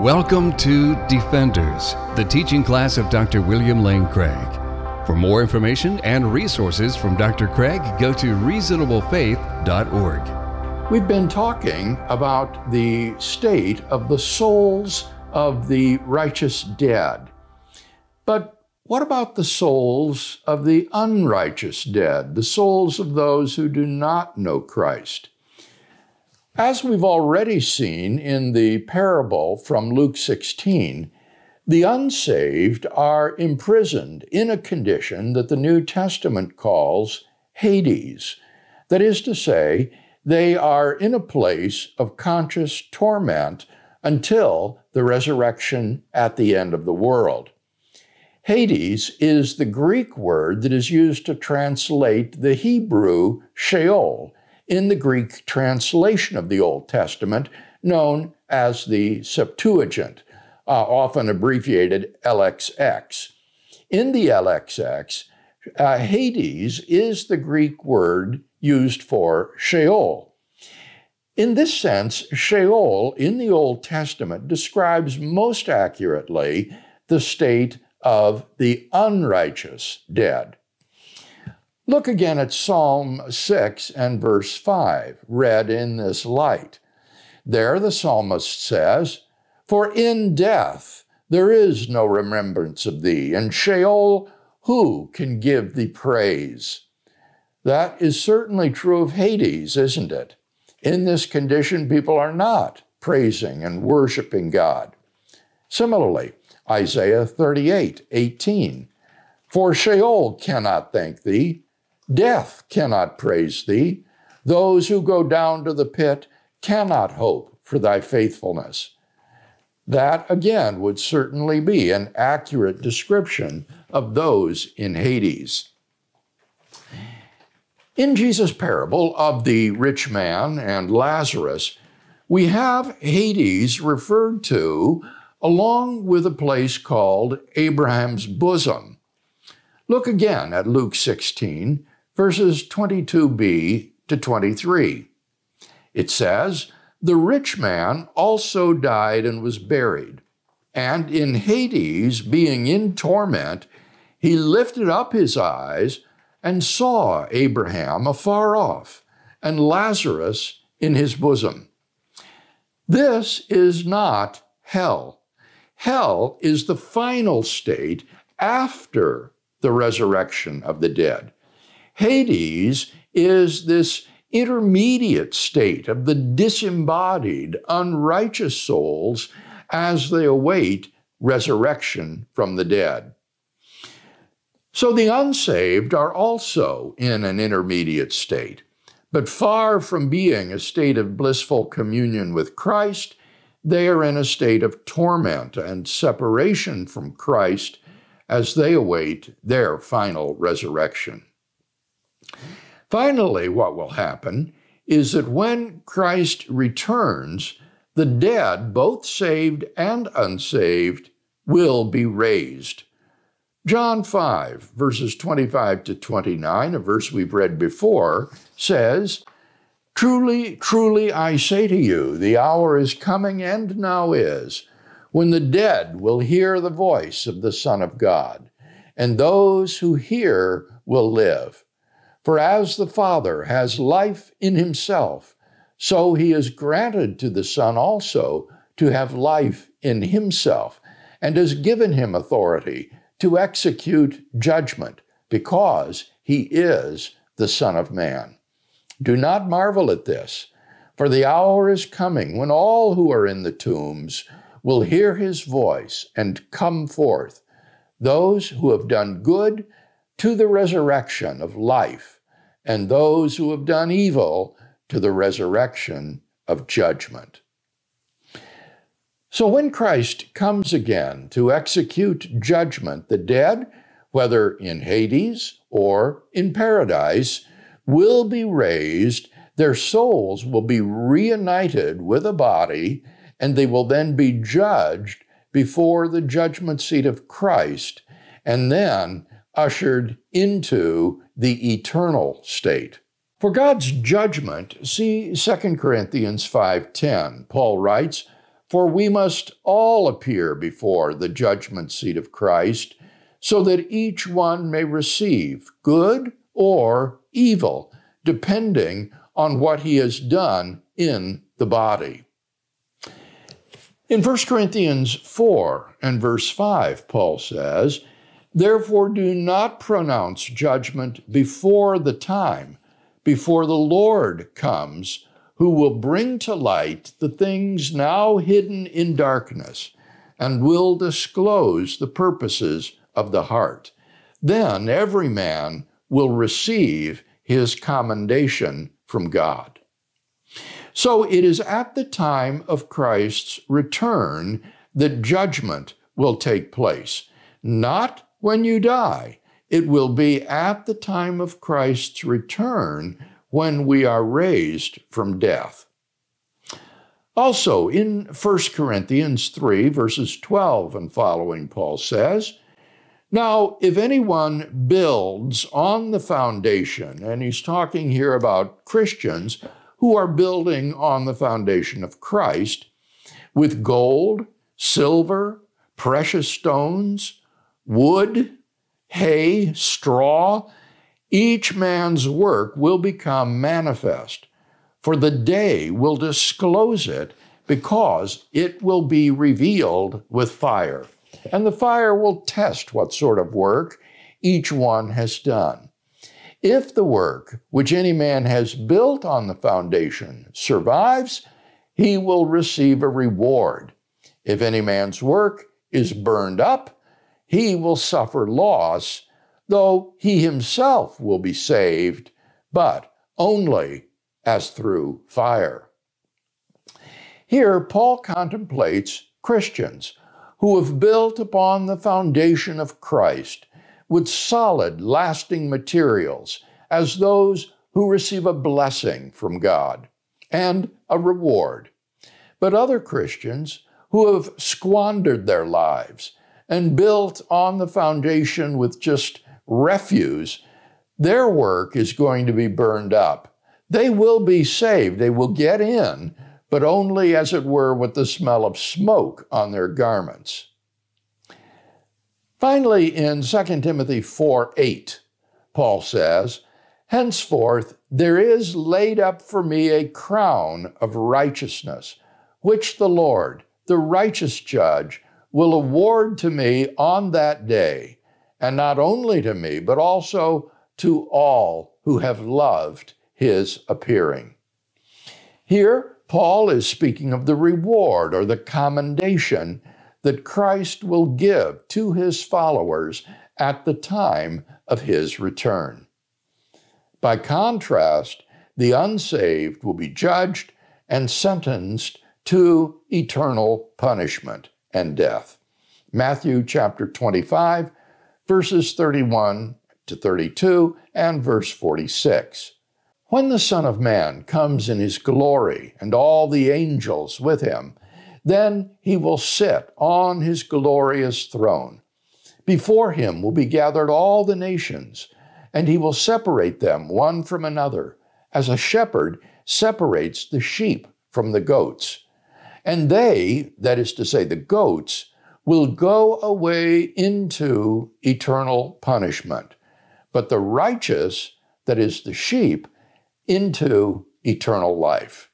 Welcome to Defenders, the teaching class of Dr. William Lane Craig. For more information and resources from Dr. Craig, go to reasonablefaith.org. We've been talking about the state of the souls of the righteous dead. But what about the souls of the unrighteous dead, the souls of those who do not know Christ? As we've already seen in the parable from Luke 16, the unsaved are imprisoned in a condition that the New Testament calls Hades. That is to say, they are in a place of conscious torment until the resurrection at the end of the world. Hades is the Greek word that is used to translate the Hebrew Sheol in the Greek translation of the Old Testament, known as the Septuagint, uh, often abbreviated LXX. In the LXX, uh, Hades is the Greek word used for Sheol. In this sense, Sheol in the Old Testament describes most accurately the state of the unrighteous dead. Look again at Psalm 6 and verse 5, read in this light. There the psalmist says, For in death there is no remembrance of thee, and Sheol, who can give thee praise? That is certainly true of Hades, isn't it? In this condition, people are not praising and worshiping God. Similarly, Isaiah 38, 18. For Sheol cannot thank thee, Death cannot praise thee. Those who go down to the pit cannot hope for thy faithfulness. That, again, would certainly be an accurate description of those in Hades. In Jesus' parable of the rich man and Lazarus, we have Hades referred to along with a place called Abraham's bosom. Look again at Luke 16, verses 22b to 23. It says, The rich man also died and was buried, and in Hades, being in torment, he lifted up his eyes and saw Abraham afar off and Lazarus in his bosom. This is not hell. Hell is the final state after the resurrection of the dead. Hades is this intermediate state of the disembodied, unrighteous souls as they await resurrection from the dead. So the unsaved are also in an intermediate state, but far from being a state of blissful communion with Christ, they are in a state of torment and separation from Christ as they await their final resurrection. Finally, what will happen is that when Christ returns, the dead, both saved and unsaved, will be raised. John 5, verses 25 to 29, a verse we've read before, says, Truly, truly, I say to you, the hour is coming and now is, when the dead will hear the voice of the Son of God, and those who hear will live. For as the Father has life in himself, so he has granted to the Son also to have life in himself, and has given him authority to execute judgment, because he is the Son of Man. Do not marvel at this, for the hour is coming when all who are in the tombs will hear his voice and come forth, those who have done good to the resurrection of life, and those who have done evil to the resurrection of judgment. So when Christ comes again to execute judgment, the dead, whether in Hades or in paradise, will be raised, their souls will be reunited with a body, and they will then be judged before the judgment seat of Christ, and then ushered into the eternal state. For God's judgment, see 2 Corinthians 5:10. Paul writes, For we must all appear before the judgment seat of Christ, so that each one may receive good or evil, depending on what he has done in the body. In 1 Corinthians 4 and verse 5, Paul says, Therefore do not pronounce judgment before the time, before the Lord comes, who will bring to light the things now hidden in darkness, and will disclose the purposes of the heart. Then every man will receive his commendation from God. So it is at the time of Christ's return that judgment will take place, not when you die. It will be at the time of Christ's return when we are raised from death. Also, in 1 Corinthians 3, verses 12 and following, Paul says, Now, if anyone builds on the foundation, and he's talking here about Christians who are building on the foundation of Christ with gold, silver, precious stones, wood, hay, straw, each man's work will become manifest, for the day will disclose it because it will be revealed with fire. And the fire will test what sort of work each one has done. If the work which any man has built on the foundation survives, he will receive a reward. If any man's work is burned up, he will suffer loss, though he himself will be saved, but only as through fire. Here, Paul contemplates Christians who have built upon the foundation of Christ with solid, lasting materials as those who receive a blessing from God and a reward. But other Christians who have squandered their lives and built on the foundation with just refuse, their work is going to be burned up. They will be saved, they will get in, but only as it were with the smell of smoke on their garments. Finally, in 2 Timothy 4 8, Paul says, Henceforth there is laid up for me a crown of righteousness, which the Lord, the righteous judge, will award to me on that day, and not only to me, but also to all who have loved his appearing. Here, Paul is speaking of the reward or the commendation that Christ will give to his followers at the time of his return. By contrast, the unsaved will be judged and sentenced to eternal punishment and death. Matthew chapter 25, verses 31 to 32, and verse 46. When the Son of Man comes in his glory and all the angels with him, then he will sit on his glorious throne. Before him will be gathered all the nations, and he will separate them one from another, as a shepherd separates the sheep from the goats. And they, that is to say, the goats, will go away into eternal punishment, but the righteous, that is the sheep, into eternal life.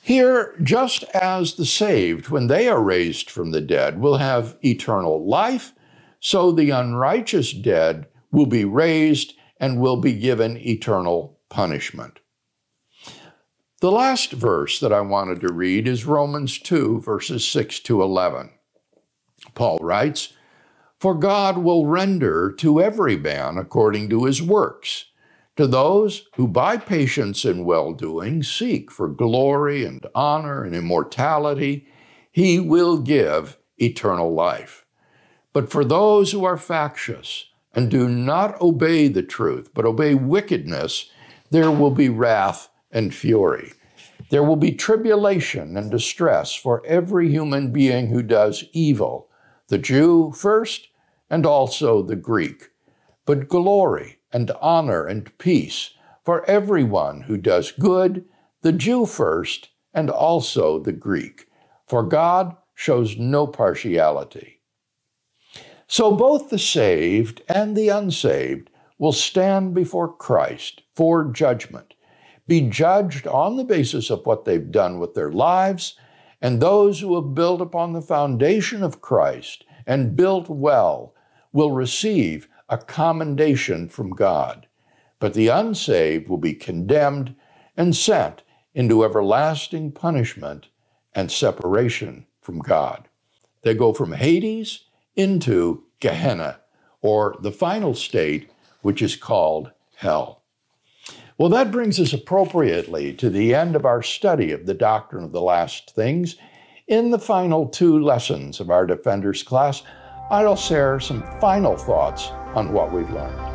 Here, just as the saved, when they are raised from the dead, will have eternal life, so the unrighteous dead will be raised and will be given eternal punishment. The last verse that I wanted to read is Romans 2, verses 6 to 11. Paul writes, For God will render to every man according to his works to those who by patience and well doing seek for glory and honor and immortality, he will give eternal life. But for those who are factious and do not obey the truth, but obey wickedness, there will be wrath and fury. There will be tribulation and distress for every human being who does evil, the Jew first, and also the Greek. But glory and honor and peace for everyone who does good, the Jew first, and also the Greek. for God shows no partiality. So both the saved and the unsaved will stand before Christ for judgment, be judged on the basis of what they've done with their lives, and those who have built upon the foundation of Christ and built well will receive a commendation from God. But the unsaved will be condemned and sent into everlasting punishment and separation from God. They go from Hades into Gehenna, or the final state, which is called hell. Well, that brings us appropriately to the end of our study of the doctrine of the last things. In the final two lessons of our Defenders class, I'll share some final thoughts on what we've learned.